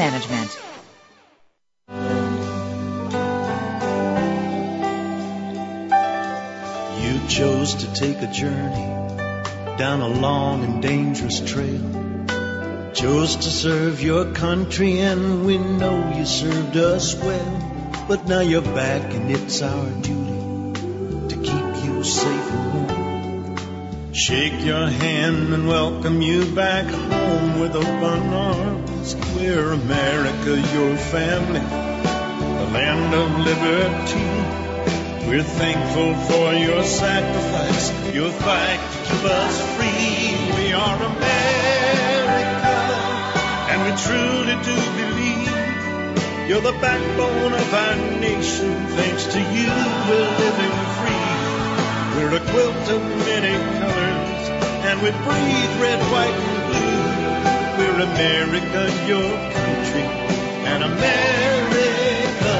management. You chose to take a journey down a long and dangerous trail Chose to serve your country and we know you served us well. But now you're back and it's our duty to keep you safe. Shake your hand and welcome you back home with open arms. We're America, your family, the land of liberty. We're thankful for your sacrifice, your fight to keep us free. We are America and we truly do believe you're the backbone of our nation. Thanks to you, we're living free. We're a quilt of many colors, and we breathe red, white, and blue. We're America, your country, and America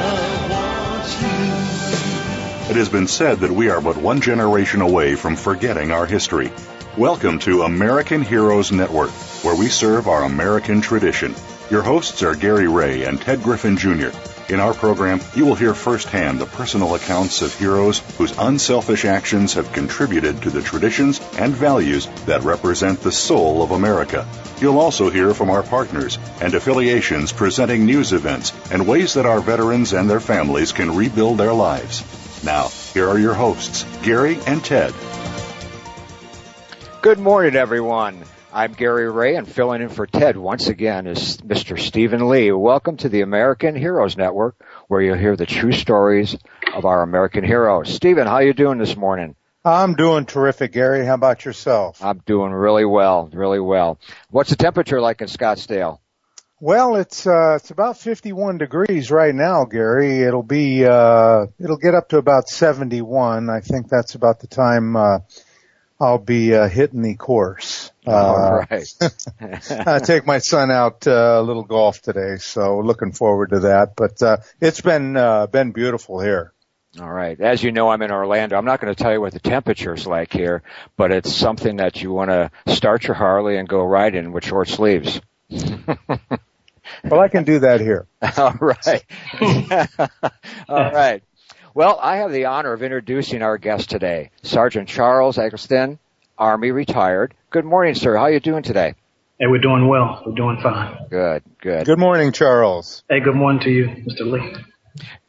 wants you. It has been said that we are but one generation away from forgetting our history. Welcome to American Heroes Network, where we serve our American tradition. Your hosts are Gary Ray and Ted Griffin Jr. In our program, you will hear firsthand the personal accounts of heroes whose unselfish actions have contributed to the traditions and values that represent the soul of America. You'll also hear from our partners and affiliations presenting news events and ways that our veterans and their families can rebuild their lives. Now, here are your hosts, Gary and Ted. Good morning, everyone. I'm Gary Ray, and filling in for Ted once again is Mr. Stephen Lee. Welcome to the American Heroes Network, where you'll hear the true stories of our American heroes. Stephen, how are you doing this morning? I'm doing terrific, Gary. How about yourself? I'm doing really well, really well. What's the temperature like in Scottsdale? Well, it's uh, it's about 51 degrees right now, Gary. It'll be uh, it'll get up to about 71. I think that's about the time. Uh, I'll be uh, hitting the course. Uh, All right. I take my son out uh, a little golf today, so looking forward to that. But uh, it's been uh, been beautiful here. All right. As you know, I'm in Orlando. I'm not going to tell you what the temperature's like here, but it's something that you want to start your Harley and go ride in with short sleeves. well, I can do that here. All right. All right. Well, I have the honor of introducing our guest today, Sergeant Charles Eggleston, Army retired. Good morning, sir. How are you doing today? Hey, we're doing well. We're doing fine. Good, good. Good morning, Charles. Hey, good morning to you, Mr. Lee.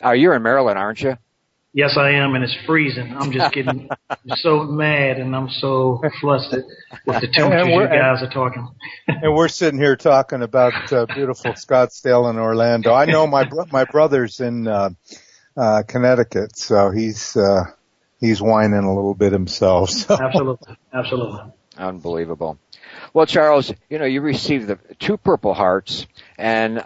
Uh, you're in Maryland, aren't you? Yes, I am, and it's freezing. I'm just getting so mad and I'm so flustered with the temperatures you guys are talking. and we're sitting here talking about uh, beautiful Scottsdale and Orlando. I know my bro- my brother's in uh, uh, Connecticut, so he's uh, he's whining a little bit himself. So. Absolutely, absolutely. Unbelievable. Well, Charles, you know you received the two Purple Hearts and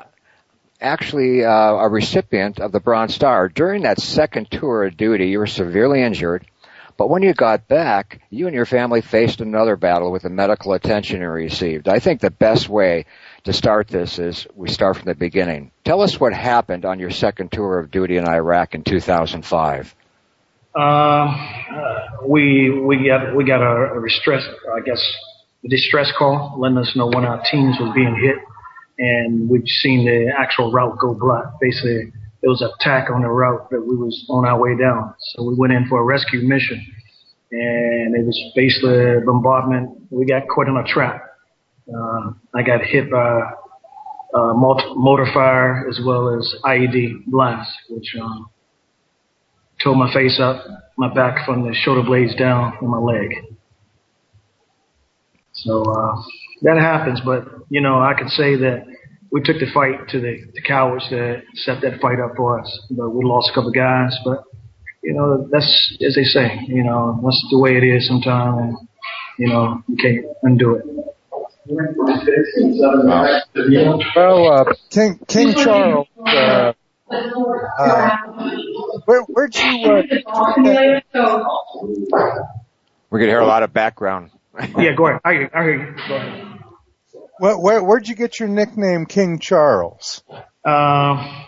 actually uh, a recipient of the Bronze Star. During that second tour of duty, you were severely injured. But when you got back, you and your family faced another battle with the medical attention you received. I think the best way to start this is we start from the beginning. Tell us what happened on your second tour of duty in Iraq in 2005. Uh, uh, we we got we got a, a distress I guess a distress call letting us know one of our teams was being hit, and we'd seen the actual route go black. Basically, it was an attack on the route that we was on our way down. So we went in for a rescue mission, and it was basically bombardment. We got caught in a trap. Uh, I got hit by uh, mortar fire as well as IED blast, which um, tore my face up, my back from the shoulder blades down, and my leg. So uh, that happens, but you know I can say that we took the fight to the, the cowards that set that fight up for us. But we lost a couple guys, but you know that's as they say, you know that's the way it is sometimes, and you know you can't undo it. Well, uh, King King Charles, uh, uh, where where'd you? Uh, We're gonna hear a lot of background. yeah, go ahead. I hear, I hear you. Go ahead. where, where where'd you get your nickname King Charles? Um,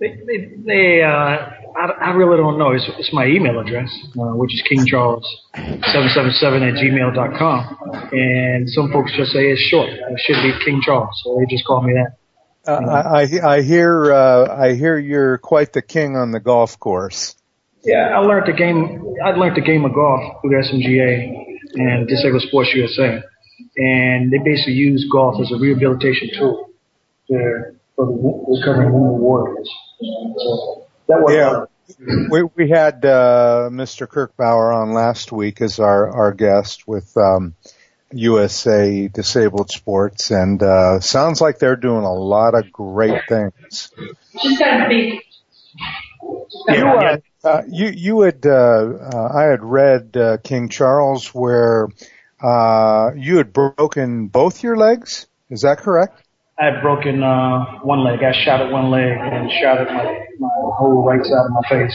they, they, they uh, I, I really don't know. It's, it's my email address, uh, which is kingcharles777 at gmail.com. And some folks just say it's short. It should be King Charles. So they just call me that. Uh, I, I I hear uh, I hear you're quite the king on the golf course. Yeah, I learned the game. I learned the game of golf through SMGA and Disabled Sports USA, and they basically use golf as a rehabilitation tool to, for the recovering wounded warriors. So that was Yeah. We we had uh, Mr. Kirk Bauer on last week as our our guest with um, USA Disabled Sports, and uh, sounds like they're doing a lot of great things. She's got to be. You, uh, uh, you, you had, uh, uh, I had read, uh, King Charles where, uh, you had broken both your legs. Is that correct? I had broken uh, one leg. I shot at one leg and shot at my, my whole right side of my face.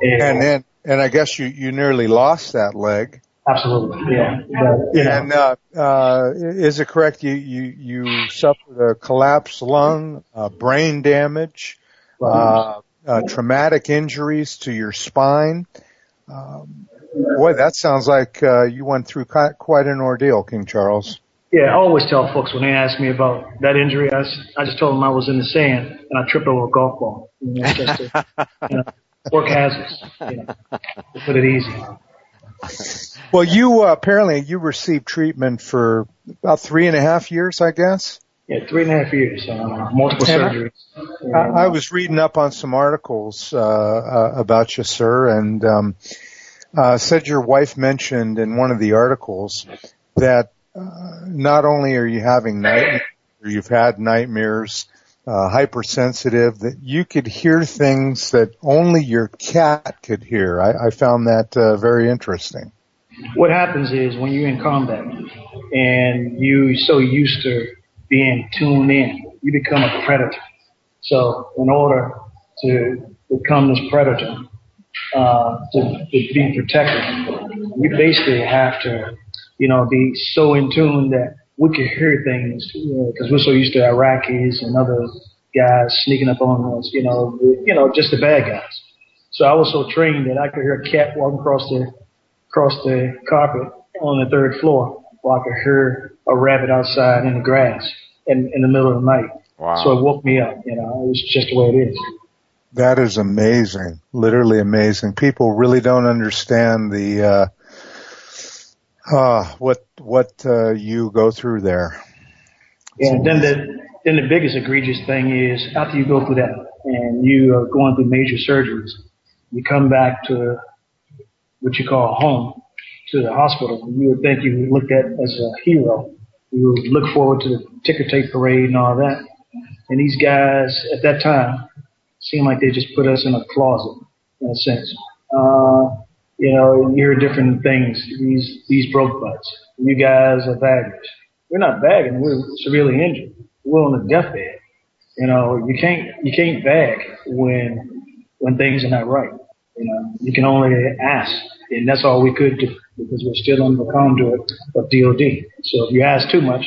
And, And then, and I guess you, you nearly lost that leg. Absolutely, yeah. But, And, uh, uh, is it correct you, you, you suffered a collapsed lung, uh, brain damage, uh, uh, traumatic injuries to your spine? Um, boy, that sounds like, uh, you went through quite, quite an ordeal, King Charles. yeah, I always tell folks when they ask me about that injury, I, s- I just told them I was in the sand and I tripped over a golf ball. You know, just to, you know, work hazards, you know, to put it easy. Well, you uh, apparently you received treatment for about three and a half years, I guess. Yeah, three and a half years, uh, multiple And I- surgeries. I, I was reading up on some articles uh, uh, about you, sir, and um, uh, said your wife mentioned in one of the articles that uh, not only are you having nightmares, you've had nightmares, hypersensitive, that you could hear things that only your cat could hear. I, I found that uh, very interesting. what happens is when you're in combat and you're so used to being tuned in, you become a predator. So in order to become this predator, uh, to, to be protected, you basically have to, you know, be so in tune that we can hear things because we're so used to Iraqis and other guys sneaking up on us, you know, you know, just the bad guys. So I was so trained that I could hear a cat walking across the across the carpet on the third floor while I could hear a rabbit outside in the grass in, in the middle of the night. Wow. So it woke me up, you know, it was just the way it is. That is amazing. Literally amazing. People really don't understand the, uh, uh, what, what, uh, you go through there. And then the, then the biggest egregious thing is after you go through that and you are going through major surgeries, you come back to what you call home, to the hospital. You would think you were looked at as a hero. You would look forward to the ticker tape parade and all that. And these guys at that time seemed like they just put us in a closet in a sense. Uh, you know, you hear different things. These, these broke butts. You guys are baggers. We're not bagging. We're severely injured. We're on the deathbed. You know, you can't, you can't bag when, when things are not right. You know, you can only ask. And that's all we could do because we're still under the conduit of DOD. So if you ask too much,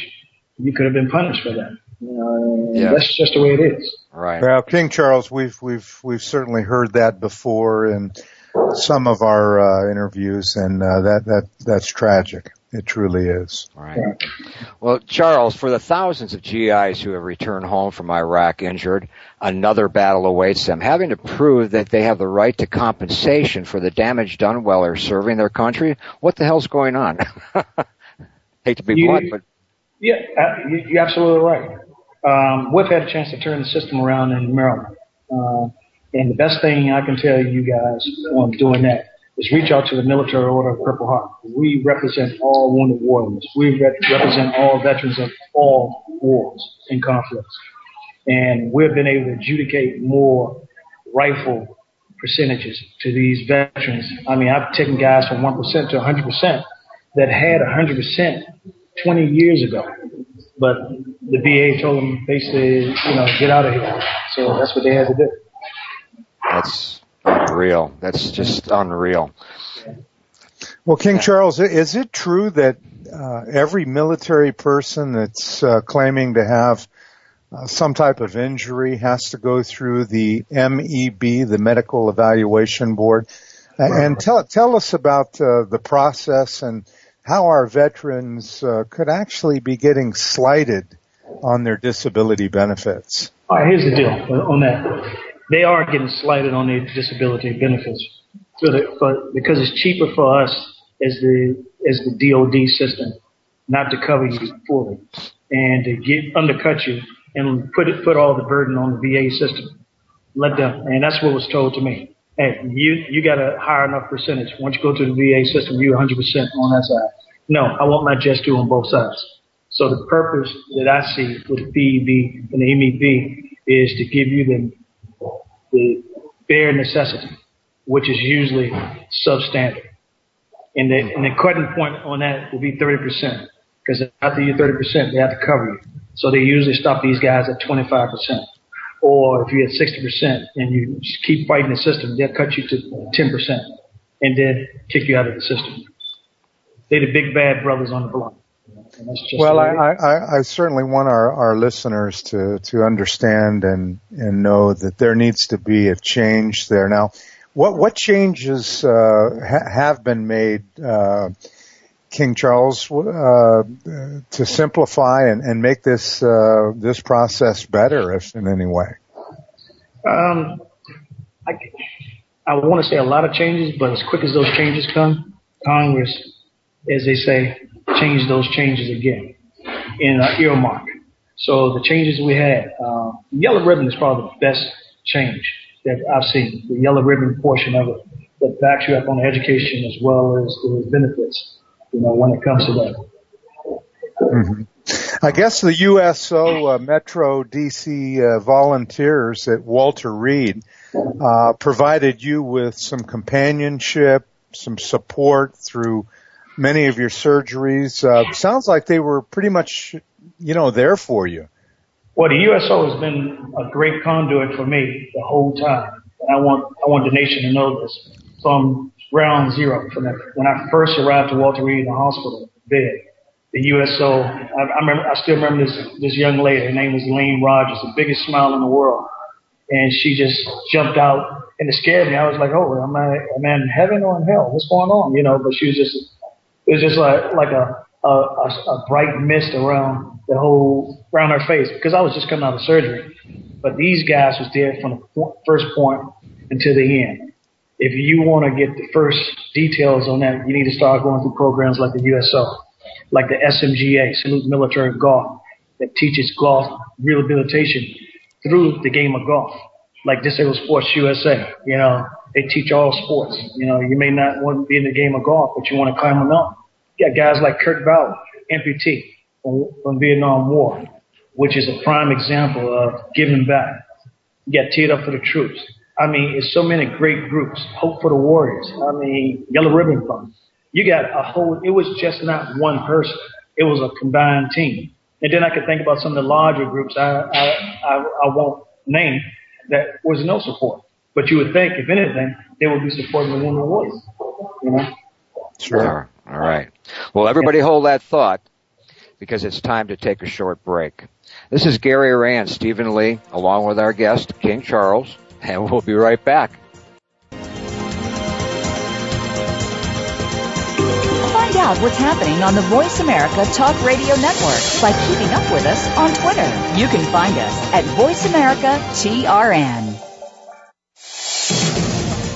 you could have been punished for that. You know, Yeah. that's just the way it is. Right. Well, King Charles, we've, we've, we've certainly heard that before in some of our, uh, interviews and, uh, that, that, that's tragic. It truly is. Right. Well, Charles, for the thousands of GIs who have returned home from Iraq injured, another battle awaits them, having to prove that they have the right to compensation for the damage done while they're serving their country. What the hell's going on? Hate to be You- blunt, but Yeah, uh, you- you're absolutely right. Um, we've had a chance to turn the system around in Maryland. Uh, and the best thing I can tell you guys on doing that is reach out to the Military Order of Purple Heart. We represent all wounded warriors. We rep- represent all veterans of all wars and conflicts. And we've been able to adjudicate more rifle percentages to these veterans. I mean, I've taken guys from 1% to 100% that had 100% 20 years ago. But the VA told them basically, you know, get out of here. So that's what they had to do. That's unreal. That's just unreal. Well, King Charles, is it true that uh, every military person that's uh, claiming to have uh, some type of injury has to go through the MEB, the Medical Evaluation Board? And tell tell us about uh, the process and how our veterans uh, could actually be getting slighted on their disability benefits. All right, here's the deal on that. They are getting slighted on their disability benefits, but because it's cheaper for us as the as the DoD system not to cover you fully and to get undercut you and put it put all the burden on the VA system. Let them, and that's what was told to me. Hey, you you got a high enough percentage. Once you go to the VA system, you're 100% on that side. No, I want my just due on both sides. So the purpose that I see with the PEB and the MEB is to give you the the bare necessity, which is usually substandard. And the, and the cutting point on that will be 30%. Because after you're 30%, they have to cover you. So they usually stop these guys at 25%. Or if you're at 60% and you just keep fighting the system, they'll cut you to 10% and then kick you out of the system. They're the big bad brothers on the block. Well, I, I, I, certainly want our, our listeners to, to understand and, and know that there needs to be a change there. Now, what what changes uh, ha- have been made, uh, King Charles, uh, to simplify and, and make this uh, this process better, if in any way? Um, I, I want to say a lot of changes, but as quick as those changes come, Congress, as they say, change those changes again in our earmark. So the changes we had, uh, yellow ribbon is probably the best change that I've seen, the yellow ribbon portion of it that backs you up on education as well as the benefits, you know, when it comes to that. Mm-hmm. I guess the USO uh, Metro DC uh, volunteers at Walter Reed uh, provided you with some companionship, some support through many of your surgeries. Uh, sounds like they were pretty much, you know, there for you. Well, the USO has been a great conduit for me the whole time. And I want, I want the nation to know this from ground zero, from the, when I first arrived to Walter Reed in the hospital bed. The USO, I, I remember, I still remember this, this young lady. Her name was Lane Rogers, the biggest smile in the world. And she just jumped out and it scared me. I was like, oh, am I, am I in heaven or in hell? What's going on? You know, but she was just, it was just like, like a, a, a, a bright mist around the whole around her face because I was just coming out of surgery. But these guys was there from the first point until the end. If you want to get the first details on that, you need to start going through programs like the USO, like the SMGA, Salute Military Golf, that teaches golf rehabilitation through the game of golf, like Disabled Sports USA. You know, they teach all sports. You know, you may not want to be in the game of golf, but you want to climb a mountain. You got guys like Kirk Bauer, amputee from, from Vietnam War, which is a prime example of giving back. You got teared up for the troops. I mean, it's so many great groups. Hope for the Warriors. I mean, Yellow Ribbon Fund. You got a whole, it was just not one person. It was a combined team. And then I could think about some of the larger groups I, I, I, I won't name that was no support. But you would think, if anything, they would be supporting the women voice. You know? Sure. All right. Well, everybody hold that thought because it's time to take a short break. This is Gary Ray and Stephen Lee, along with our guest, King Charles, and we'll be right back. Find out what's happening on the Voice America Talk Radio Network by keeping up with us on Twitter. You can find us at Voice America TRN.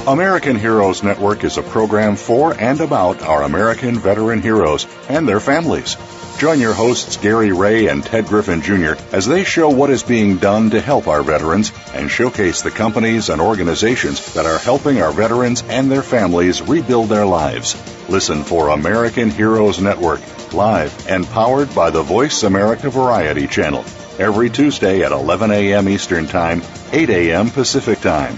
American Heroes Network is a program for and about our American veteran heroes and their families. Join your hosts Gary Ray and Ted Griffin Jr. as they show what is being done to help our veterans and showcase the companies and organizations that are helping our veterans and their families rebuild their lives. Listen for American Heroes Network, live and powered by the Voice America Variety Channel, every Tuesday at 11 a.m. Eastern Time, 8 a.m. Pacific Time.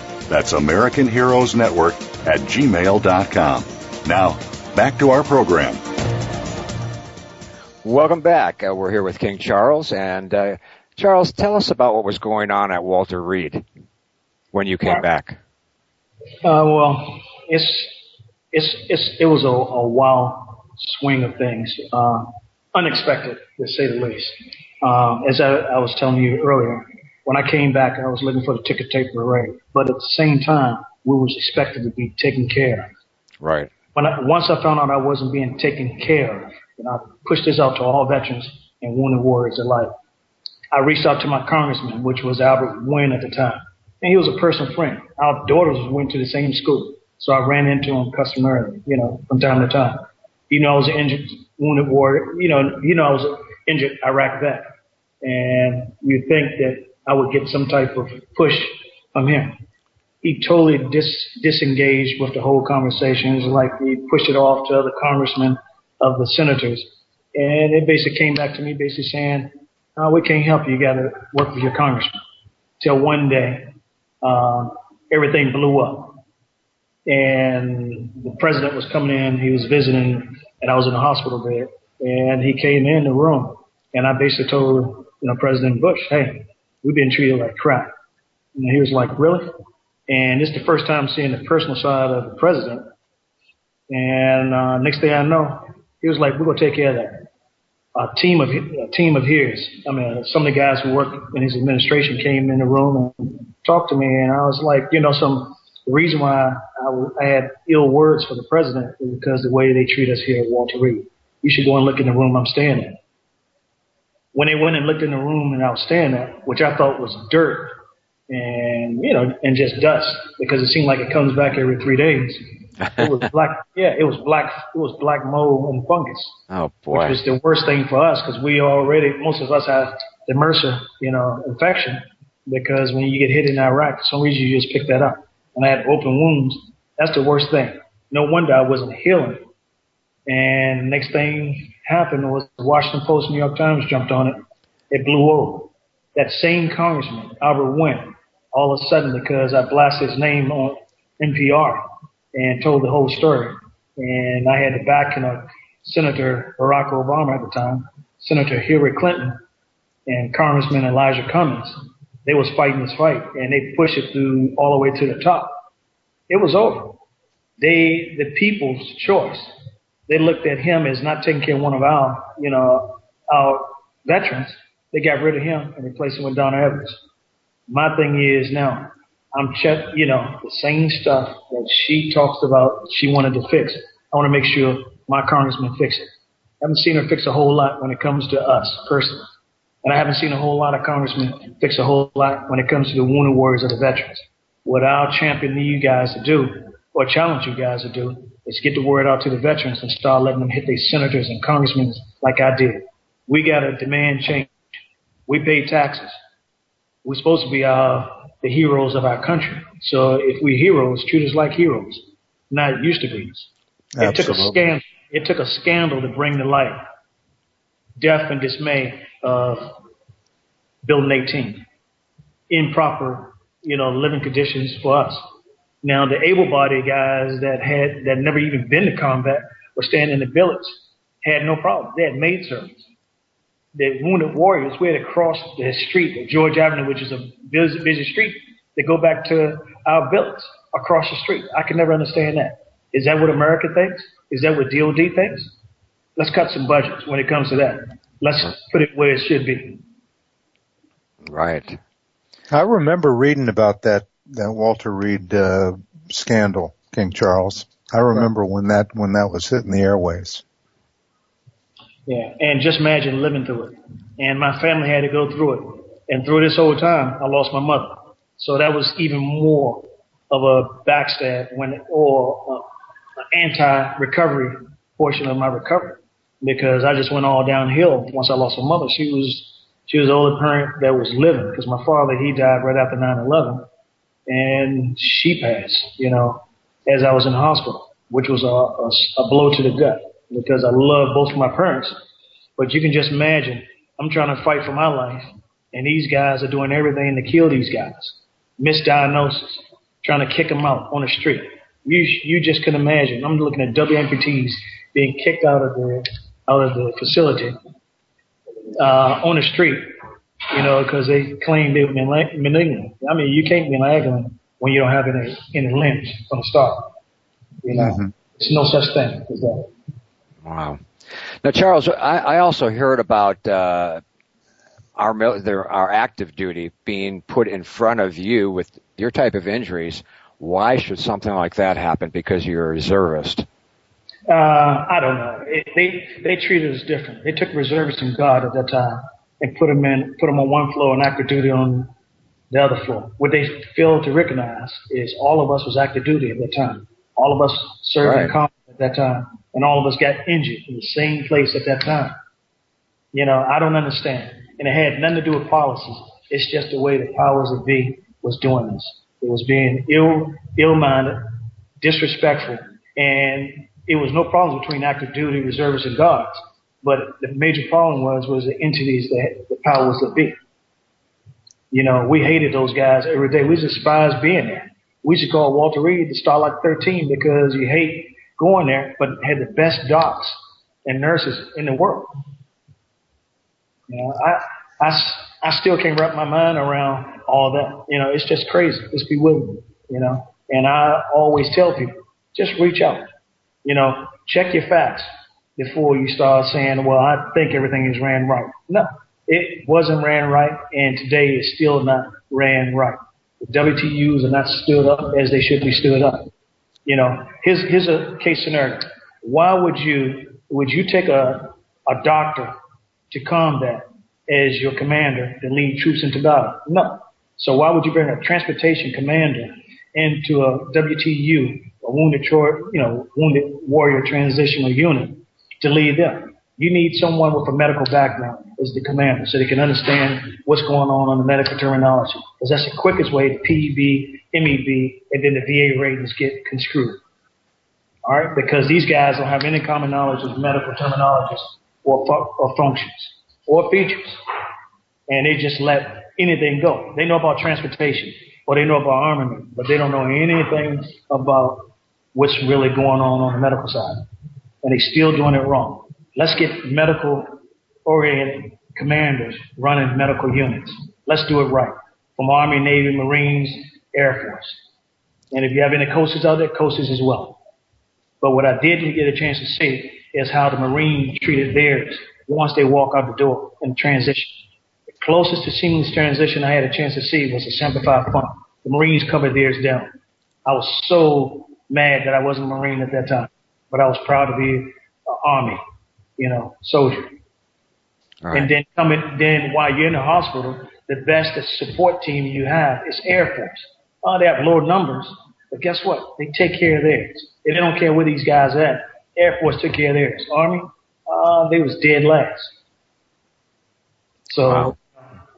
That's American Heroes Network at gmail.com. Now, back to our program. Welcome back. Uh, we're here with King Charles. And uh, Charles, tell us about what was going on at Walter Reed when you came back. Uh, well, it's it's it's it was a, a wild swing of things, uh, unexpected to say the least. Um, as I, I was telling you earlier, when I came back, I was looking for the ticker tape parade, but at the same time, we was expected to be taken care of. Right. When I, once I found out I wasn't being taken care of, and I pushed this out to all veterans and wounded warriors alike, I reached out to my congressman, which was Albert Wynn at the time, and he was a personal friend. Our daughters went to the same school, so I ran into him customarily, you know, from time to time. You know, I was an injured, wounded warrior. You know, you know, I was an injured Iraq vet, and you think that I would get some type of push from him. He totally dis- disengaged with the whole conversation. It was like he pushed it off to other congressmen of the senators. And it basically came back to me basically saying, oh, we can't help you. You got to work with your congressman. Till one day, uh, everything blew up. And the president was coming in. He was visiting, and I was in the hospital bed. And he came in the room, and I basically told you know President Bush, "Hey, we've been treated like crap. And he was like, really? And it's the first time seeing the personal side of the president. And uh, next thing I know, he was like, we're going to take care of that. A team of a team of his. I mean, some of the guys who worked in his administration came in the room and talked to me, and I was like, you know, some the reason why I, I had ill words for the president is because the way they treat us here at Walter Reed. You should go and look in the room I'm staying in when they went and looked in the room and I was staying there, which I thought was dirt and, you know, and just dust because it seemed like it comes back every three days. It was black. Yeah, it was black. It was black mold and fungus. Oh boy. Which was the worst thing for us because we already, most of us had the MRSA, you know, infection because when you get hit in Iraq, for some reason you just pick that up. And I had open wounds. That's the worst thing. No wonder I wasn't healing. And next thing happened was the Washington Post, New York Times jumped on it. It blew over. That same congressman, Albert Wynn, all of a sudden because I blasted his name on NPR and told the whole story. And I had the backing of Senator Barack Obama at the time, Senator Hillary Clinton, and Congressman Elijah Cummings. They was fighting this fight and they pushed it through all the way to the top. It was over. They, the people's choice they looked at him as not taking care of one of our, you know, our veterans. They got rid of him and replaced him with Donna Edwards. My thing is now, I'm check, you know, the same stuff that she talks about she wanted to fix. I want to make sure my congressman fix it. I haven't seen her fix a whole lot when it comes to us personally. And I haven't seen a whole lot of congressmen fix a whole lot when it comes to the wounded warriors of the veterans. What I'll champion you guys to do, or challenge you guys to do, is get the word out to the veterans and start letting them hit their senators and congressmen like I did. We got to demand change. We pay taxes. We're supposed to be uh, the heroes of our country. So if we're heroes, treat us like heroes, not used to be. It took a scandal. It took a scandal to bring to light death and dismay of Building 18, improper, you know, living conditions for us. Now the able-bodied guys that had that never even been to combat were staying in the billets had no problem. They had maid servants. The wounded warriors, we had to cross the street, Georgia Avenue, which is a busy, busy street, to go back to our billets across the street. I can never understand that. Is that what America thinks? Is that what DOD thinks? let's cut some budgets when it comes to that. Let's put it where it should be. Right. I remember reading about that that Walter Reed uh, scandal, King Charles. I remember when that when that was hitting the airways. Yeah, and just imagine living through it. And my family had to go through it. And through this whole time, I lost my mother. So that was even more of a backstab when, or uh, anti-recovery portion of my recovery because I just went all downhill once I lost my mother. She was she was the only parent that was living because my father he died right after 9/11, and she passed. You know, as I was in the hospital, which was a, a, a blow to the gut because I love both of my parents. But you can just imagine I'm trying to fight for my life, and these guys are doing everything to kill these guys. Misdiagnosis, trying to kick them out on the street. You you just can imagine. I'm looking at W amputees being kicked out of the out of the facility uh, on the street, you know, because they claim they were malignant. I mean, you can't be malignant when you don't have any any limbs from the start. You know, mm-hmm. there's no such thing as that. Wow. Now, Charles, I, I also heard about uh, our our active duty being put in front of you with your type of injuries. Why should something like that happen? Because you're a reservist. Uh, I don't know. It, they they treated us different. They took reservists and God at that time and put them in, put them on one floor and active duty on the other floor. What they failed to recognize is all of us was active duty at that time. All of us served right. in combat at that time, and all of us got injured in the same place at that time. You know, I don't understand, and it had nothing to do with policies. It's just the way the powers that be was doing this. It was being ill, ill-minded, disrespectful, and it was no problem between active duty reservists and guards. But the major problem was was the entities that the powers that be. You know, we hated those guys every day. We despised being there. We to call Walter Reed the Starlight 13 because you hate going there, but had the best docs and nurses in the world. You know, I, I, I still can't wrap my mind around all that. You know, it's just crazy. It's bewildering, you know, and I always tell people, just reach out. You know, check your facts before you start saying, well, I think everything is ran right. No, it wasn't ran right, and today it's still not ran right. The WTUs are not stood up as they should be stood up. You know, here's, here's a case scenario. Why would you, would you take a, a doctor to combat as your commander to lead troops into battle? No. So why would you bring a transportation commander into a WTU a wounded, you know, wounded warrior transitional unit to lead them. You need someone with a medical background as the commander so they can understand what's going on on the medical terminology. Because that's the quickest way to PEB, MEB, and then the VA ratings get construed. All right, because these guys don't have any common knowledge of medical terminologies or, fu- or functions or features, and they just let anything go. They know about transportation or they know about armament, but they don't know anything about what's really going on on the medical side. And they're still doing it wrong. Let's get medical oriented commanders running medical units. Let's do it right. From Army, Navy, Marines, Air Force. And if you have any coaches out there, coaches as well. But what I did get a chance to see is how the Marines treated theirs once they walk out the door in transition. The closest to seamless transition I had a chance to see was Semper Fi Fund. The Marines covered theirs down. I was so mad that I wasn't a Marine at that time, but I was proud to be an Army, you know, soldier. Right. And then coming, then while you're in the hospital, the best support team you have is Air Force. Oh, they have low numbers, but guess what? They take care of theirs. They don't care where these guys are at. Air Force took care of theirs. Army, uh, they was dead last. So wow.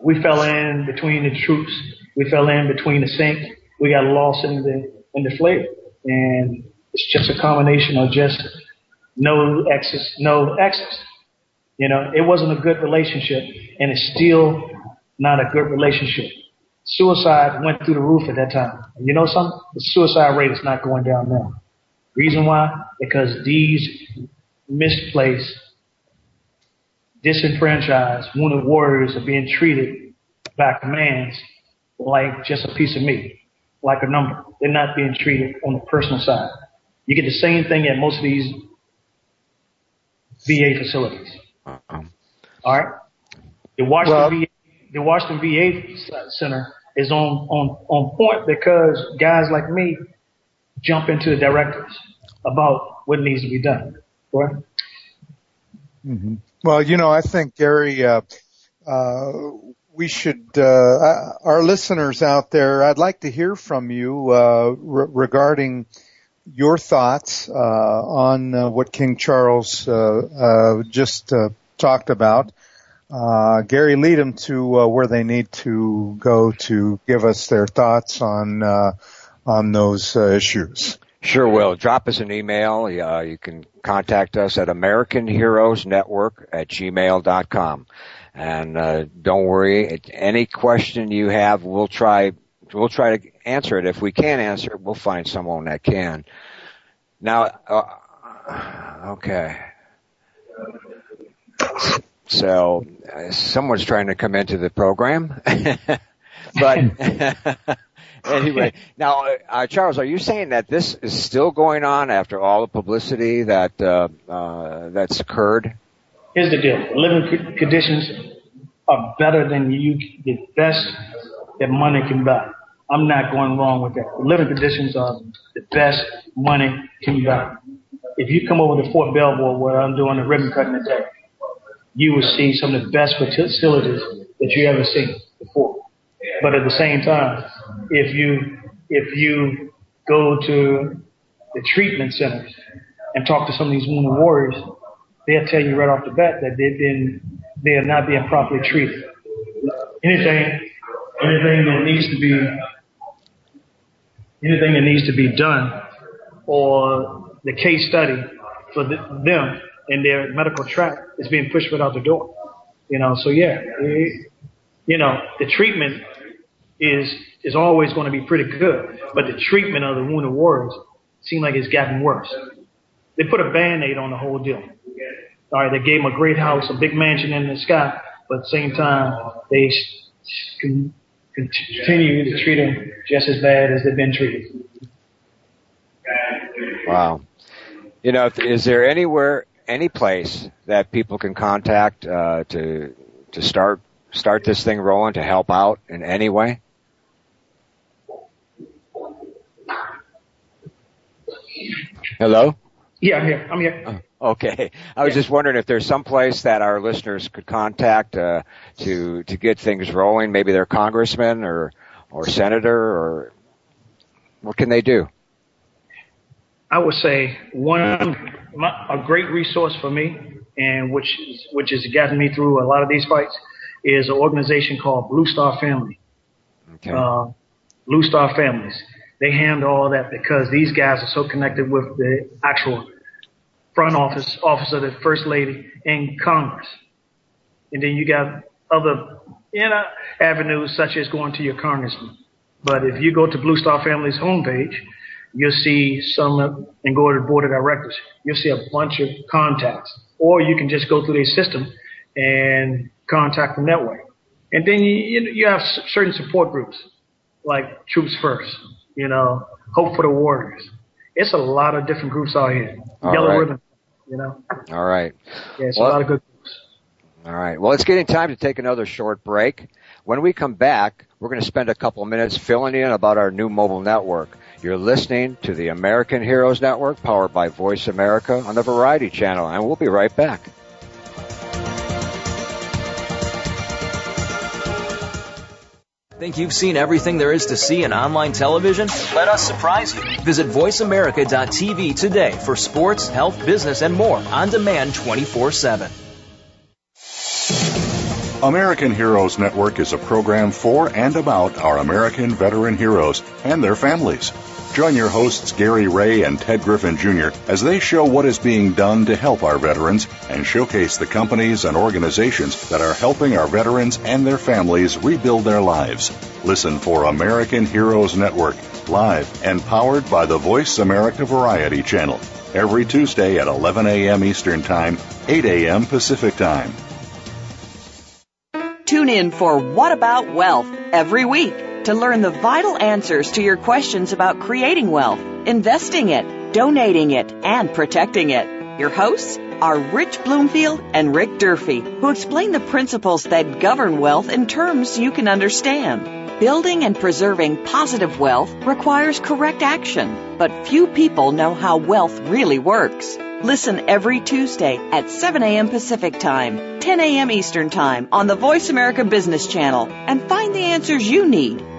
we fell in between the troops. We fell in between the sink. We got lost in the in the flavor and it's just a combination of just no exes, no exes. You know, it wasn't a good relationship, and it's still not a good relationship. Suicide went through the roof at that time. You know something? The suicide rate is not going down now. Reason why? Because these misplaced, disenfranchised, wounded warriors are being treated by commands like just a piece of meat like a number. They're not being treated on the personal side. You get the same thing at most of these VA facilities. Uh-huh. All right. The Washington well, VA, the Washington VA Center is on, on, on point because guys like me jump into the directives about what needs to be done. Right? Mm-hmm. Well, you know, I think Gary, uh, uh, we should, uh, uh our listeners out there, I'd like to hear from you, uh, re- regarding your thoughts, uh, on, uh, what King Charles, uh, uh, just, talked about. Gary, lead them to, where they need to go to give us their thoughts on, on those issues. Sure will. Drop us an email. Uh, you can contact us at American Heroes Network at gmail.com. And uh, don't worry, any question you have, we'll try we'll try to answer it. If we can't answer it, we'll find someone that can. Now, uh, okay. So, uh, someone's trying to come into the program, but anyway, now, uh, Charles, are you saying that this is still going on after all the publicity that uh, uh, that's occurred? Here's the deal: living conditions are better than you the best that money can buy. I'm not going wrong with that. The living conditions are the best money can buy. If you come over to Fort Belvoir where I'm doing the ribbon cutting today, you will see some of the best facilities that you ever seen before. But at the same time, if you if you go to the treatment centers and talk to some of these wounded warriors, they'll tell you right off the bat that they've been they are not being properly treated. Anything anything that needs to be anything that needs to be done or the case study for the, them in their medical track is being pushed right out the door. You know, so yeah, it, you know, the treatment is is always going to be pretty good, but the treatment of the wounded warriors seems like it's gotten worse. They put a band-aid on the whole deal. All right, they gave them a great house, a big mansion in the sky, but at the same time, they continue to treat them just as bad as they've been treated. Wow. You know, is there anywhere, any place that people can contact uh, to to start start this thing rolling to help out in any way? Hello? Yeah, I'm here. I'm here. Oh, okay. I was just wondering if there's some place that our listeners could contact uh, to to get things rolling. Maybe their congressman or or senator or what can they do? I would say one my, a great resource for me, and which which has gotten me through a lot of these fights, is an organization called Blue Star Family. Okay. Uh, Blue Star Families. They handle all that because these guys are so connected with the actual front office, office of the first lady in Congress. And then you got other, you know, avenues such as going to your congressman. But if you go to Blue Star Family's homepage, you'll see some, and go to the board of directors, you'll see a bunch of contacts. Or you can just go through their system and contact them that way. And then you, you have certain support groups like Troops First, you know, Hope for the Warriors. It's a lot of different groups out here. All Yellow right. Ribbon, you know. All right. Yeah, it's well, a lot of good groups. All right. Well, it's getting time to take another short break. When we come back, we're going to spend a couple of minutes filling in about our new mobile network. You're listening to the American Heroes Network powered by Voice America on the Variety Channel, and we'll be right back. Think you've seen everything there is to see in online television? Let us surprise you. Visit VoiceAmerica.tv today for sports, health, business, and more on demand 24 7. American Heroes Network is a program for and about our American veteran heroes and their families. Join your hosts Gary Ray and Ted Griffin Jr. as they show what is being done to help our veterans and showcase the companies and organizations that are helping our veterans and their families rebuild their lives. Listen for American Heroes Network, live and powered by the Voice America Variety Channel, every Tuesday at 11 a.m. Eastern Time, 8 a.m. Pacific Time. Tune in for What About Wealth every week to learn the vital answers to your questions about creating wealth, investing it, donating it, and protecting it. Your hosts, are Rich Bloomfield and Rick Durfee, who explain the principles that govern wealth in terms you can understand. Building and preserving positive wealth requires correct action, but few people know how wealth really works. Listen every Tuesday at 7 a.m. Pacific Time, 10 a.m. Eastern Time on the Voice America Business Channel and find the answers you need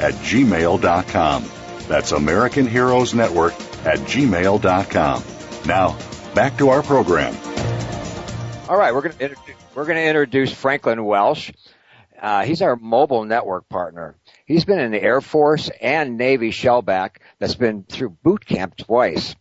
at gmail.com. That's American Heroes Network at gmail.com. Now, back to our program. All right, we're going to introduce, we're going to introduce Franklin Welsh. Uh, he's our mobile network partner. He's been in the Air Force and Navy shellback that's been through boot camp twice.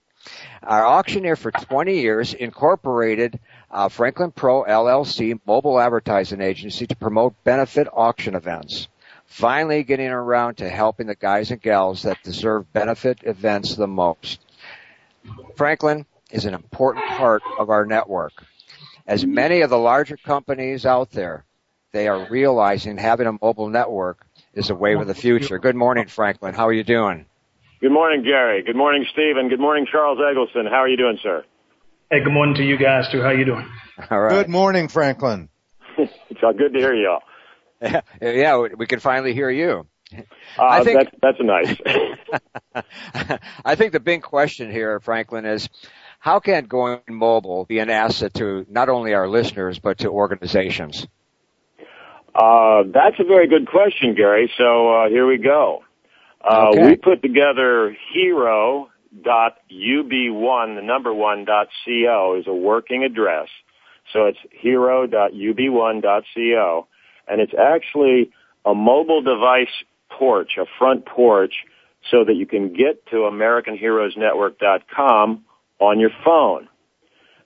Our auctioneer for 20 years incorporated uh, Franklin Pro LLC mobile advertising agency to promote benefit auction events. Finally getting around to helping the guys and gals that deserve benefit events the most. Franklin is an important part of our network. As many of the larger companies out there, they are realizing having a mobile network is a wave of the future. Good morning, Franklin. How are you doing? Good morning, Gary. Good morning, Steve, and good morning, Charles Eggleston. How are you doing, sir? Hey, good morning to you guys too. How are you doing? All right. Good morning, Franklin. it's all good to hear y'all. Yeah, yeah, we can finally hear you. Uh, I think that's, that's nice. I think the big question here, Franklin, is how can going mobile be an asset to not only our listeners but to organizations? Uh, that's a very good question, Gary. So uh, here we go. Uh, Okay. We put together hero.ub1, the number one dot co is a working address. So it's hero.ub1.co. And it's actually a mobile device porch, a front porch, so that you can get to AmericanHeroesNetwork.com on your phone.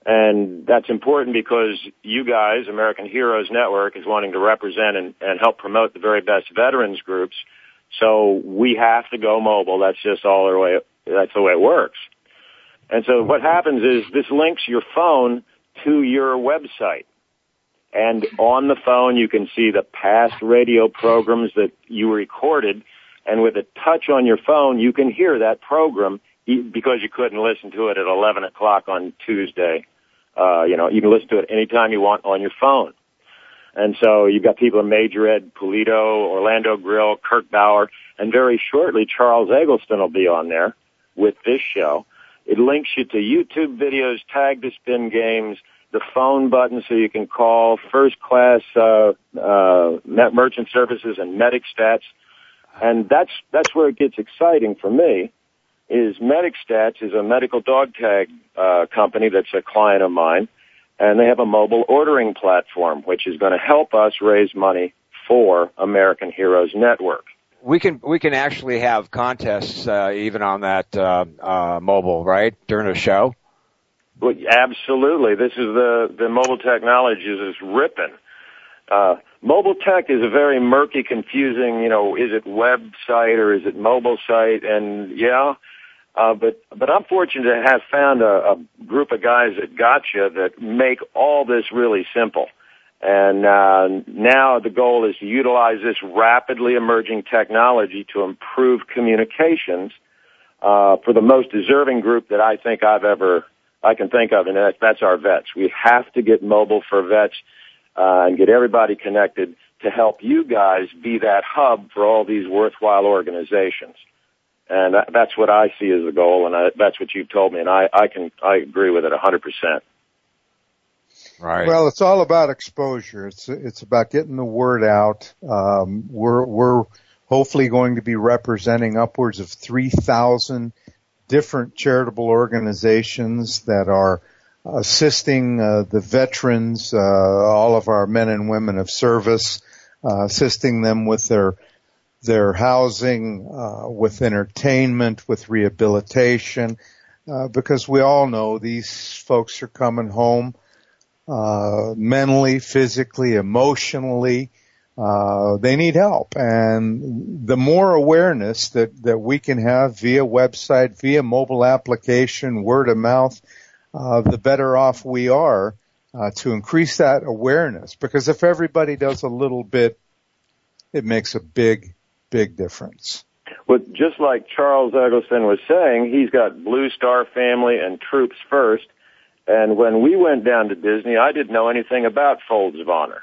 And that's important because you guys, American Heroes Network, is wanting to represent and, and help promote the very best veterans groups. So we have to go mobile. That's just all the way, that's the way it works. And so what happens is this links your phone to your website. And on the phone you can see the past radio programs that you recorded. And with a touch on your phone, you can hear that program because you couldn't listen to it at 11 o'clock on Tuesday. Uh, you know, you can listen to it anytime you want on your phone. And so you've got people in Major Ed, Polito, Orlando Grill, Kirk Bauer, and very shortly Charles Eggleston will be on there with this show. It links you to YouTube videos, tag to spin games, the phone button so you can call first class uh, uh, merchant services and medic stats. And that's that's where it gets exciting for me. Is Medic Stats is a medical dog tag uh, company that's a client of mine, and they have a mobile ordering platform which is going to help us raise money for American Heroes Network. We can we can actually have contests uh, even on that uh, uh, mobile, right, during a show. Well, absolutely. This is the, the mobile technology is, is ripping. Uh, mobile tech is a very murky, confusing, you know, is it website or is it mobile site? And yeah, uh, but, but I'm fortunate to have found a, a group of guys at Gotcha that make all this really simple. And, uh, now the goal is to utilize this rapidly emerging technology to improve communications, uh, for the most deserving group that I think I've ever I can think of, and that, that's our vets. We have to get mobile for vets uh, and get everybody connected to help you guys be that hub for all these worthwhile organizations. And that, that's what I see as the goal, and I, that's what you've told me, and I, I can I agree with it a hundred percent. Right. Well, it's all about exposure. It's it's about getting the word out. Um, we're we're hopefully going to be representing upwards of three thousand different charitable organizations that are assisting uh, the veterans, uh, all of our men and women of service, uh, assisting them with their their housing, uh, with entertainment, with rehabilitation, uh, because we all know these folks are coming home uh, mentally, physically, emotionally. Uh, they need help, and the more awareness that that we can have via website, via mobile application, word of mouth, uh, the better off we are uh, to increase that awareness. Because if everybody does a little bit, it makes a big, big difference. Well, just like Charles Eggleston was saying, he's got Blue Star Family and Troops First. And when we went down to Disney, I didn't know anything about Folds of Honor.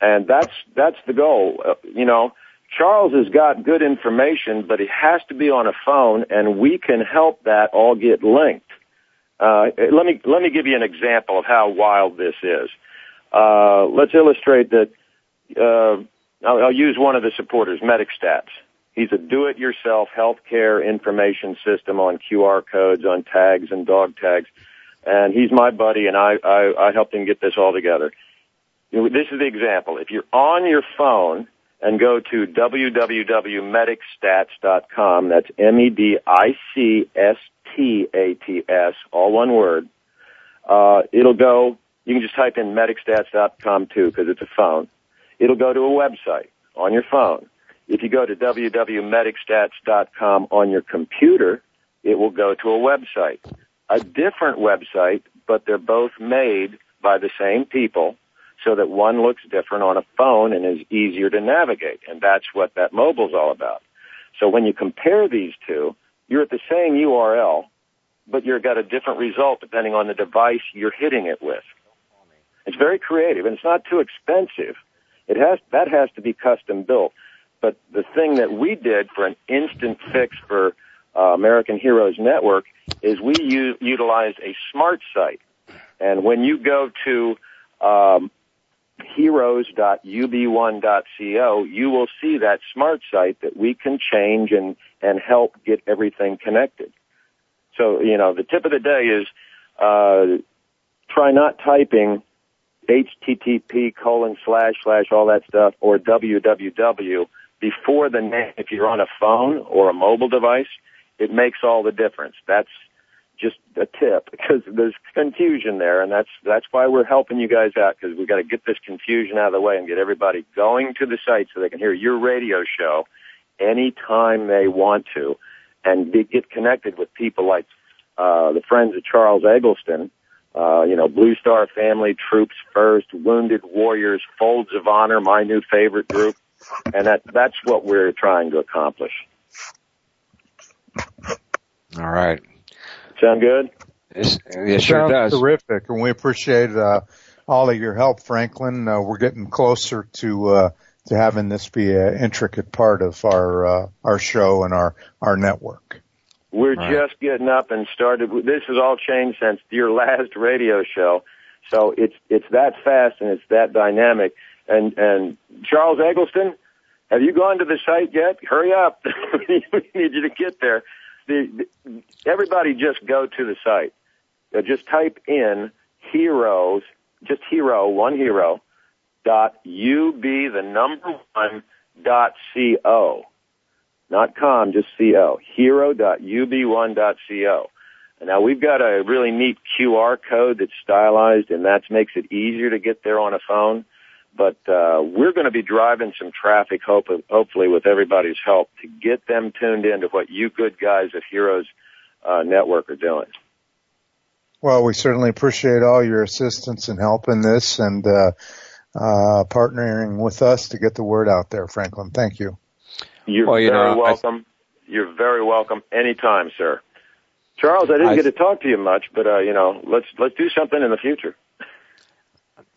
And that's, that's the goal. Uh, you know, Charles has got good information, but he has to be on a phone and we can help that all get linked. Uh, let me, let me give you an example of how wild this is. Uh, let's illustrate that, uh, I'll, I'll use one of the supporters, MedicStats. He's a do-it-yourself healthcare information system on QR codes, on tags and dog tags. And he's my buddy and I, I, I helped him get this all together. This is the example. If you're on your phone and go to www.medicstats.com, that's M-E-D-I-C-S-T-A-T-S, all one word, uh, it'll go, you can just type in medicstats.com too, because it's a phone. It'll go to a website on your phone. If you go to www.medicstats.com on your computer, it will go to a website. A different website, but they're both made by the same people so that one looks different on a phone and is easier to navigate. And that's what that mobile's all about. So when you compare these two, you're at the same URL, but you've got a different result depending on the device you're hitting it with. It's very creative and it's not too expensive. It has, that has to be custom built. But the thing that we did for an instant fix for uh, American Heroes Network is we u- utilized a smart site. And when you go to um, heroes.ub1.co, you will see that smart site that we can change and, and help get everything connected. So, you know, the tip of the day is, uh, try not typing HTTP colon slash slash all that stuff or www before the name. If you're on a phone or a mobile device, it makes all the difference. That's just a tip because there's confusion there, and that's that's why we're helping you guys out because we've got to get this confusion out of the way and get everybody going to the site so they can hear your radio show anytime they want to, and be, get connected with people like uh, the friends of Charles Eggleston. Uh, you know, Blue Star Family, Troops First, Wounded Warriors, Folds of Honor, my new favorite group, and that that's what we're trying to accomplish. All right. Sound good? Yes, it sure does. terrific, and we appreciate uh, all of your help, Franklin. Uh, we're getting closer to uh, to having this be an intricate part of our uh, our show and our our network. We're just getting up and started. This has all changed since your last radio show, so it's it's that fast and it's that dynamic. And and Charles Eggleston, have you gone to the site yet? Hurry up! we need you to get there the, the, everybody just go to the site. Uh, just type in heroes, just hero, one hero, dot ub the number one dot co. Not com, just co. Hero dot ub one dot co. Now we've got a really neat QR code that's stylized and that makes it easier to get there on a phone but uh, we're going to be driving some traffic, hope, hopefully, with everybody's help to get them tuned into what you good guys at Heroes uh, Network are doing. Well, we certainly appreciate all your assistance and help in this, and uh, uh, partnering with us to get the word out there. Franklin, thank you. You're well, you very know, welcome. I... You're very welcome anytime, sir. Charles, I didn't I... get to talk to you much, but uh, you know, let's let's do something in the future.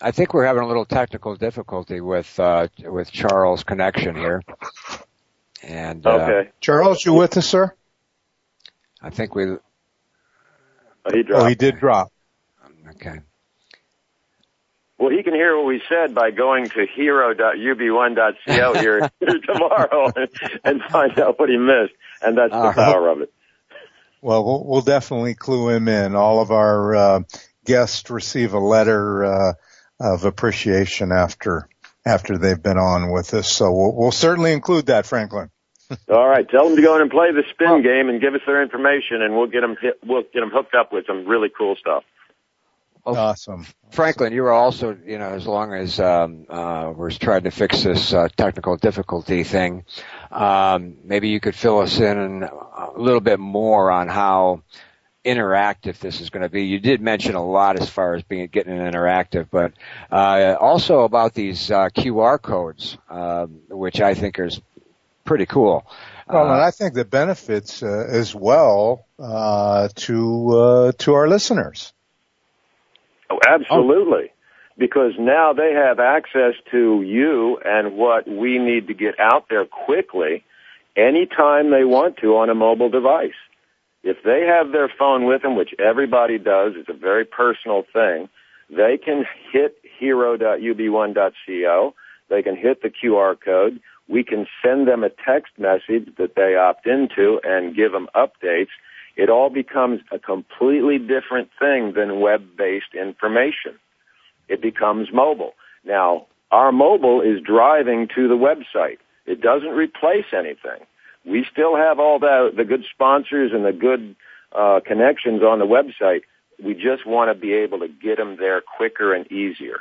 I think we're having a little technical difficulty with uh, with Charles' connection here. And uh, okay, Charles, you with us, sir? I think we. Oh, he dropped. Oh, he did drop. Okay. Well, he can hear what we said by going to hero.ub1.co here, here tomorrow and, and find out what he missed. And that's the uh, power of it. Well, well, we'll definitely clue him in. All of our uh, guests receive a letter uh, of appreciation after after they've been on with us. So we'll, we'll certainly include that, Franklin. All right, tell them to go in and play the spin game and give us their information, and we'll get them hit, we'll get them hooked up with some really cool stuff. awesome. Franklin, you were also, you know, as long as um, uh, we're trying to fix this uh, technical difficulty thing, um, maybe you could fill us in a little bit more on how interactive this is going to be. You did mention a lot as far as being getting an interactive, but uh, also about these uh, QR codes, uh, which I think is pretty cool. Well, and I think the benefits uh, as well uh, to uh, to our listeners. Oh, absolutely. Because now they have access to you and what we need to get out there quickly anytime they want to on a mobile device. If they have their phone with them, which everybody does, it's a very personal thing, they can hit hero.ub1.co. They can hit the QR code. We can send them a text message that they opt into and give them updates. It all becomes a completely different thing than web-based information. It becomes mobile. Now, our mobile is driving to the website. It doesn't replace anything. We still have all the, the good sponsors and the good uh, connections on the website. We just want to be able to get them there quicker and easier.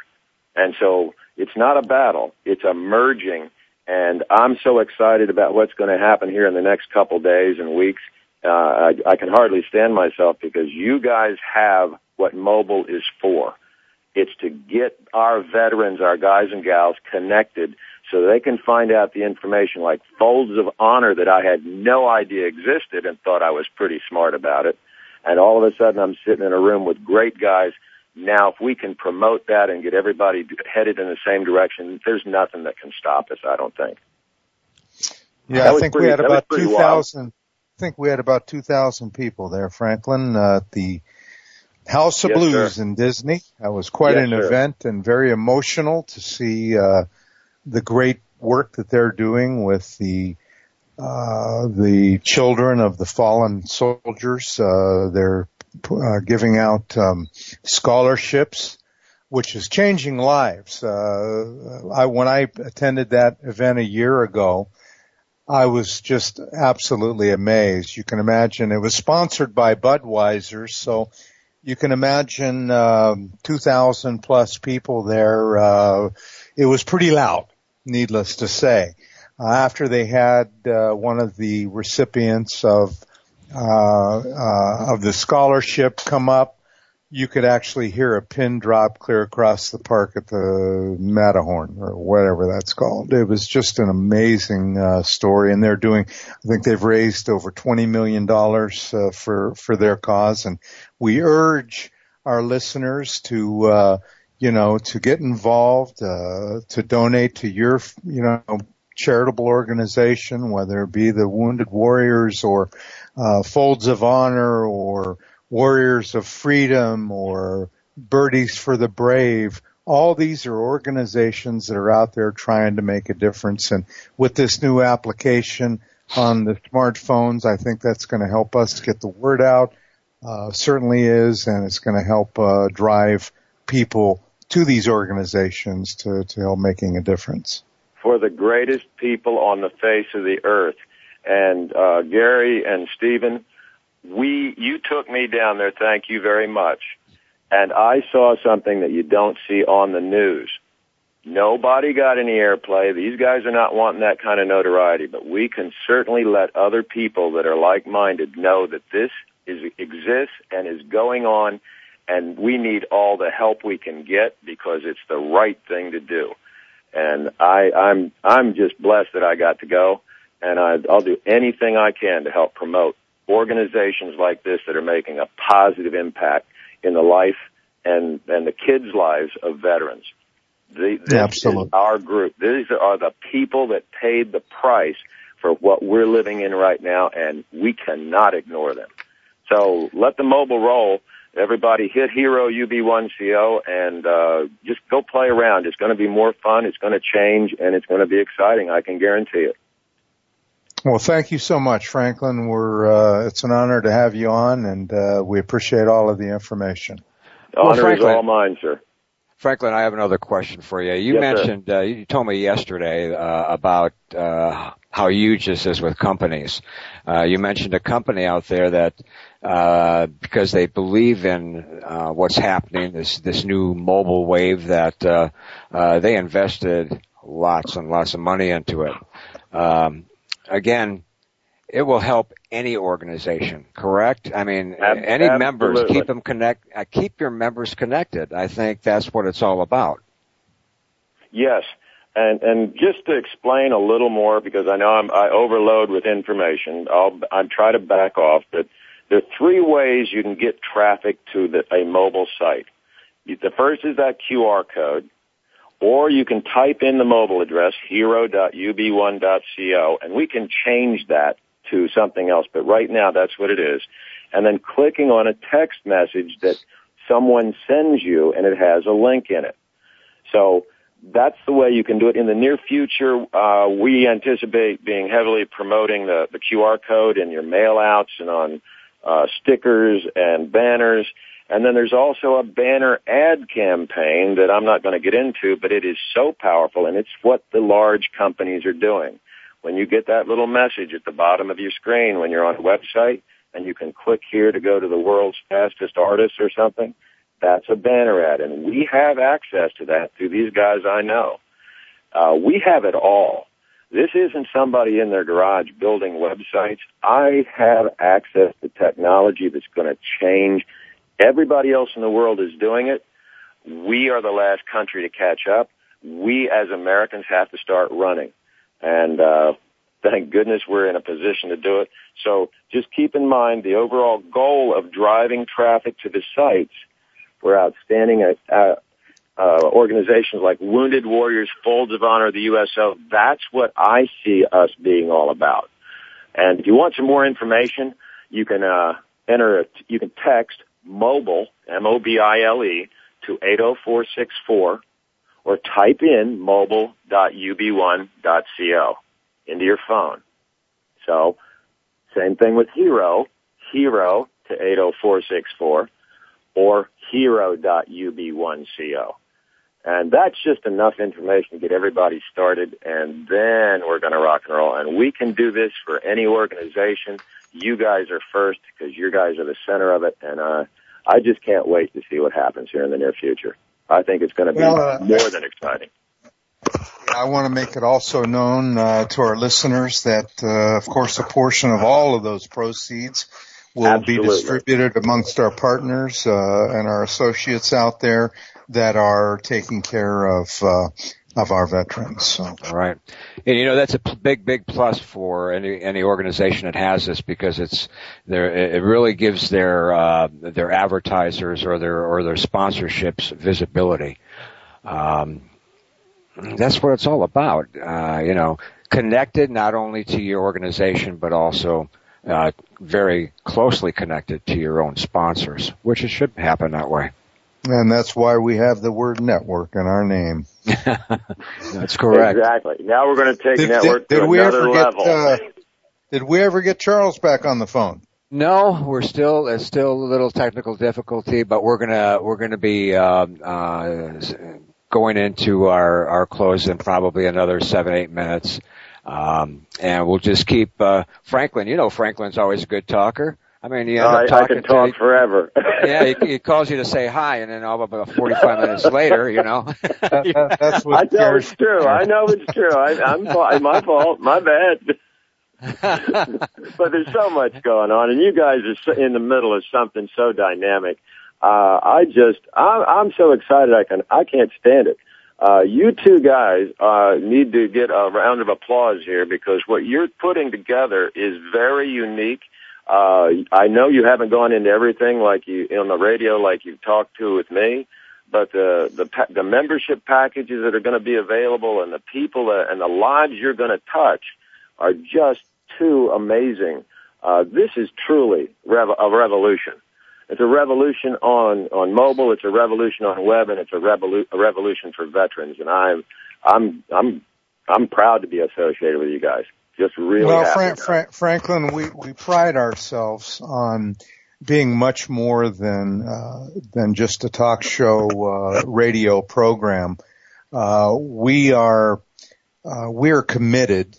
And so it's not a battle. It's a merging. And I'm so excited about what's going to happen here in the next couple days and weeks. Uh, I, I can hardly stand myself because you guys have what mobile is for. It's to get our veterans, our guys and gals connected so they can find out the information like folds of honor that I had no idea existed and thought I was pretty smart about it. And all of a sudden I'm sitting in a room with great guys. Now, if we can promote that and get everybody headed in the same direction, there's nothing that can stop us, I don't think. Yeah, I think pretty, we had about 2,000, I think we had about 2,000 people there, Franklin, uh, at the House of yes, Blues sir. in Disney. That was quite yes, an sir. event and very emotional to see, uh, the great work that they're doing with the uh, the children of the fallen soldiers. Uh, they're uh, giving out um, scholarships, which is changing lives. Uh, I when I attended that event a year ago, I was just absolutely amazed. You can imagine it was sponsored by Budweiser, so you can imagine um, 2,000 plus people there. Uh, it was pretty loud needless to say. Uh, after they had uh, one of the recipients of uh, of the scholarship come up, you could actually hear a pin drop clear across the park at the Matterhorn or whatever that's called. It was just an amazing uh, story, and they're doing. I think they've raised over twenty million dollars uh, for for their cause, and we urge our listeners to uh, you know, to get involved, uh, to donate to your, you know, charitable organization, whether it be the Wounded Warriors or, uh, Folds of Honor or Warriors of Freedom or Birdies for the Brave. All these are organizations that are out there trying to make a difference. And with this new application on the smartphones, I think that's going to help us get the word out. Uh, certainly is, and it's going to help, uh, drive people to these organizations to, to help making a difference. For the greatest people on the face of the earth. And uh, Gary and Stephen, we you took me down there, thank you very much. And I saw something that you don't see on the news. Nobody got any airplay. These guys are not wanting that kind of notoriety, but we can certainly let other people that are like-minded know that this is exists and is going on and we need all the help we can get because it's the right thing to do. And I, I'm, I'm just blessed that I got to go and I, I'll do anything I can to help promote organizations like this that are making a positive impact in the life and, and the kids' lives of veterans. The, this Absolutely. is our group. These are the people that paid the price for what we're living in right now and we cannot ignore them. So let the mobile roll everybody hit Hero UB1CO and uh, just go play around. It's going to be more fun. It's going to change, and it's going to be exciting. I can guarantee it. Well, thank you so much, Franklin. We're uh, it's an honor to have you on, and uh, we appreciate all of the information. The honor Franklin, is all mine, sir. Franklin, I have another question for you. You yes, mentioned uh, you told me yesterday uh, about uh, how huge this is with companies. Uh, you mentioned a company out there that uh, because they believe in uh, what's happening, this this new mobile wave, that uh, uh, they invested lots and lots of money into it. Um, again, it will help any organization, correct? I mean, Ab- any absolutely. members, keep them connect, uh, keep your members connected. I think that's what it's all about. Yes. And, and just to explain a little more, because I know I'm, I overload with information, I'll, I'll try to back off, but there are three ways you can get traffic to the, a mobile site. The first is that QR code, or you can type in the mobile address, hero.ub1.co, and we can change that to something else, but right now that's what it is. And then clicking on a text message that someone sends you and it has a link in it. So that's the way you can do it. In the near future, uh, we anticipate being heavily promoting the, the QR code in your mail outs and on uh, stickers and banners. And then there's also a banner ad campaign that I'm not going to get into, but it is so powerful and it's what the large companies are doing. When you get that little message at the bottom of your screen when you're on a website and you can click here to go to the world's fastest artist or something, that's a banner ad. And we have access to that through these guys I know. Uh, we have it all. This isn't somebody in their garage building websites. I have access to technology that's going to change. Everybody else in the world is doing it. We are the last country to catch up. We as Americans have to start running. And, uh, thank goodness we're in a position to do it. So just keep in mind the overall goal of driving traffic to the sites for outstanding, uh, uh, uh, organizations like Wounded Warriors, Folds of Honor, the USO. That's what I see us being all about. And if you want some more information, you can uh, enter. A, you can text mobile M O B I L E to eight zero four six four, or type in mobile.ub1.co into your phone. So, same thing with Hero. Hero to eight zero four six four, or hero.ub1co. And that's just enough information to get everybody started, and then we're going to rock and roll. And we can do this for any organization. You guys are first because you guys are the center of it, and uh, I just can't wait to see what happens here in the near future. I think it's going to be Well, uh, more than exciting. I want to make it also known uh, to our listeners that, uh, of course, a portion of all of those proceeds will Absolutely. be distributed amongst our partners uh, and our associates out there that are taking care of uh, of our veterans. So. All right. And you know, that's a p- big, big plus for any, any organization that has this because it's there, it really gives their, uh, their advertisers or their, or their sponsorships visibility. Um, that's what it's all about. Uh, you know, connected not only to your organization, but also, uh, very closely connected to your own sponsors, which it should happen that way. And that's why we have the word network in our name. That's correct. Exactly. Now we're going to take Did, network did, did to we another ever level. get uh, Did we ever get Charles back on the phone? No, we're still it's still a little technical difficulty, but we're gonna we're gonna be um, uh, going into our our close in probably another seven eight minutes, um, and we'll just keep uh, Franklin. You know, Franklin's always a good talker. I mean, you end I, up I talking can talk to forever. yeah, he, he calls you to say hi, and then all about forty five minutes later, you know. That's I know it's true. I know it's true. I, I'm fa- my fault. My bad. but there's so much going on, and you guys are so- in the middle of something so dynamic. Uh, I just, I'm, I'm so excited. I can, I can't stand it. Uh, you two guys uh, need to get a round of applause here because what you're putting together is very unique. Uh, I know you haven't gone into everything like you on the radio, like you've talked to with me, but the the pa- the membership packages that are going to be available and the people that, and the lives you're going to touch are just too amazing. Uh, this is truly rev- a revolution. It's a revolution on on mobile. It's a revolution on web, and it's a, revolu- a revolution for veterans. And I'm I'm I'm I'm proud to be associated with you guys. Just really well, happy. Fra- Fra- Franklin, we, we pride ourselves on being much more than uh, than just a talk show uh, radio program. Uh, we are uh, we are committed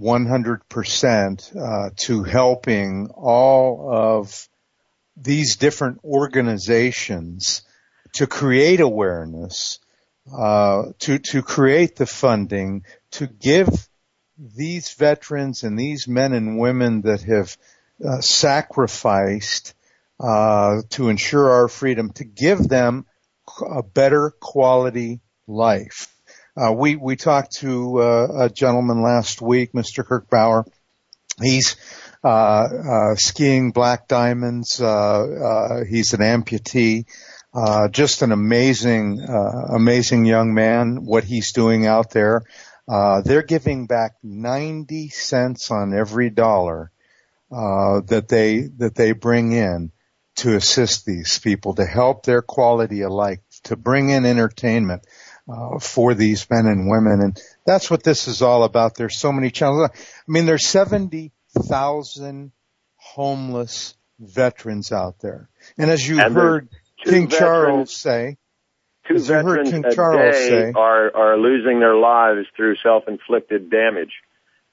100% uh, to helping all of these different organizations to create awareness, uh, to to create the funding, to give these veterans and these men and women that have uh, sacrificed uh, to ensure our freedom, to give them a better quality life. Uh, we we talked to uh, a gentleman last week, Mr. Kirk Bauer. He's skiing black diamonds. Uh uh he's an amputee. Uh just an amazing, amazing young man. What he's doing out there. Uh they're giving back 90 cents on every dollar uh that they that they bring in to assist these people, to help their quality of life, to bring in entertainment uh, for these men and women. And that's what this is all about. There's so many challenges. I mean, there's 70,000 homeless veterans out there. And as you and heard King veterans, Charles say, two veterans King a Charles day say, are, are losing their lives through self-inflicted damage.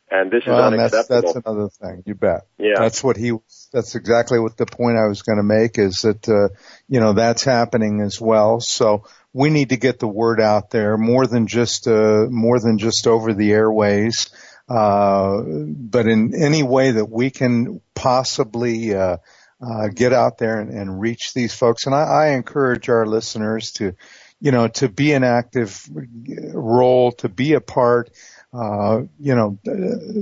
And this is well, unacceptable. That's, that's another thing. You bet. Yeah. That's what he, that's exactly what the point I was going to make is that, uh, you know, that's happening as well. So we need to get the word out there more than just, uh, more than just over the airways. Uh, but in any way that we can possibly, uh, uh, get out there and, and reach these folks. And I, I encourage our listeners to, you know, to be an active role, to be a part, uh, you know,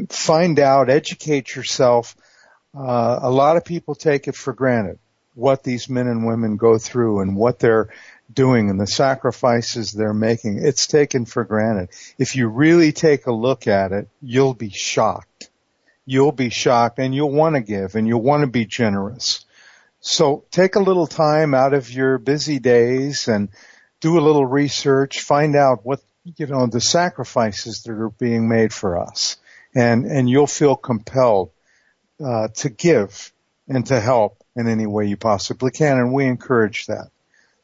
find out, educate yourself. Uh, a lot of people take it for granted what these men and women go through and what they're doing and the sacrifices they're making. It's taken for granted. If you really take a look at it, you'll be shocked. You'll be shocked and you'll want to give and you'll want to be generous. So take a little time out of your busy days and do a little research, find out what you know, the sacrifices that are being made for us. And, and you'll feel compelled, uh, to give and to help in any way you possibly can. And we encourage that.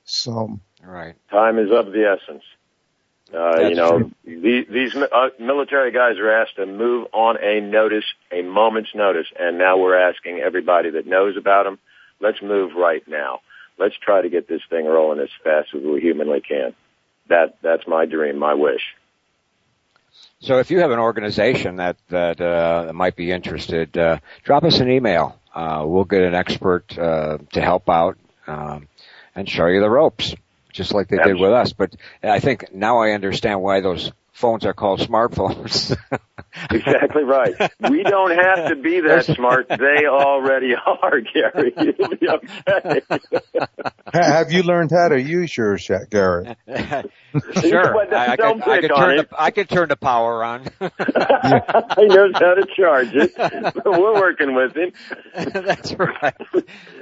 So. Right. Time is of the essence. Uh, you know, these, these uh, military guys are asked to move on a notice, a moment's notice, and now we're asking everybody that knows about them, let's move right now. Let's try to get this thing rolling as fast as we humanly can that that's my dream, my wish. So if you have an organization that that uh, might be interested, uh, drop us an email. Uh, we'll get an expert uh, to help out um, and show you the ropes, just like they Absolutely. did with us. But I think now I understand why those phones are called smartphones. exactly right. We don't have to be that smart. They already are, Gary. You'll be okay. have you learned how to use yours yet, Gary? sure. I, I, could, I, could turn the, I could turn the power on. he knows how to charge it. We're working with him. That's right.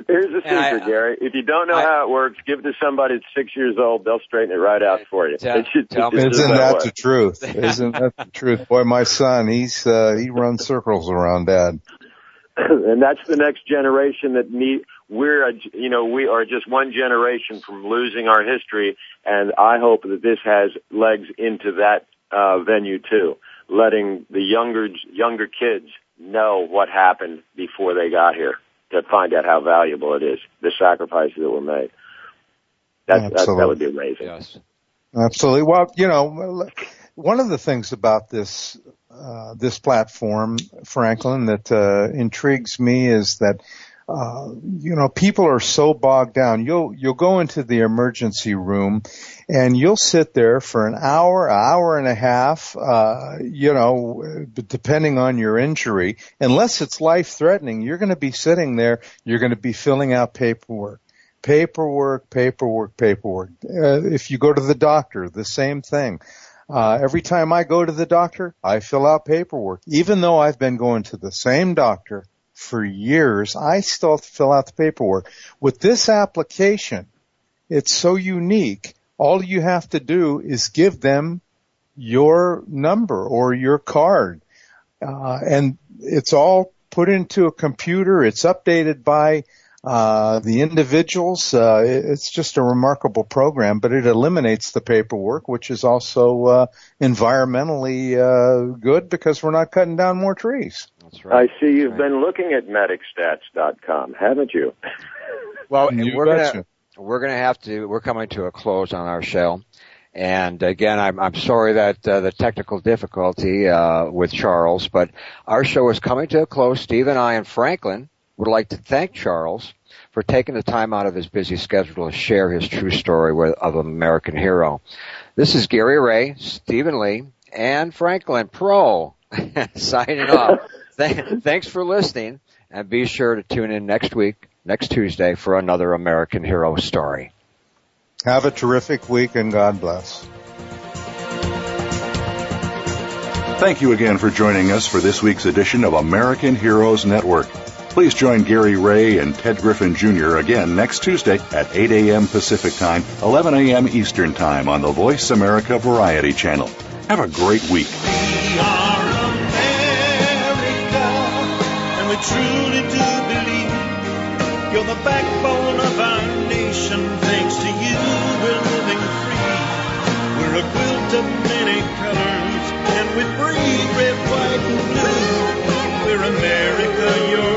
Here's the secret, I, Gary. If you don't know I, how it works, give it to somebody that's six years old. They'll straighten it right out for you. Tell, tell me, isn't that the truth? Isn't that the truth? Boy, my son, he's uh, he runs circles around dad. and that's the next generation that need. We're, a, you know, we are just one generation from losing our history, and I hope that this has legs into that uh, venue too, letting the younger younger kids know what happened before they got here to find out how valuable it is, the sacrifices that were made. That, that, that would be amazing. Yes. Absolutely. Well, you know, one of the things about this uh, this platform, Franklin, that uh, intrigues me is that uh, you know people are so bogged down. You'll you'll go into the emergency room, and you'll sit there for an hour, hour and a half. Uh, you know, depending on your injury, unless it's life threatening, you're going to be sitting there. You're going to be filling out paperwork paperwork, paperwork, paperwork. Uh, if you go to the doctor, the same thing. Uh, every time I go to the doctor, I fill out paperwork. Even though I've been going to the same doctor for years, I still fill out the paperwork. With this application, it's so unique. All you have to do is give them your number or your card. Uh, and it's all put into a computer. It's updated by Uh, the individuals, uh, it's just a remarkable program, but it eliminates the paperwork, which is also uh, environmentally uh, good because we're not cutting down more trees. That's right. I see you've right. been looking at medicstats.com, haven't you? well, we're gonna we're gonna have to. We're coming to a close on our show. And again, I'm, I'm sorry that uh, the technical difficulty uh, with Charles, but our show is coming to a close. Steve and I and Franklin would like to thank Charles for taking the time out of his busy schedule to share his true story with, of an American hero. This is Gary Ray, Stephen Lee, and Franklin Pro signing off. Th- thanks for listening, and be sure to tune in next week, next Tuesday, for another American hero story. Have a terrific week, and God bless. Thank you again for joining us for this week's edition of American Heroes Network. Please join Gary Ray and Ted Griffin Jr. again next Tuesday at 8 a.m. Pacific Time, 11 a.m. Eastern Time on the Voice America Variety Channel. Have a great week. We are America, and we truly do believe you're the backbone of our nation. Thanks to you, we're living free. We're a quilt of many colors, and we breathe red, white, and blue. We're America, your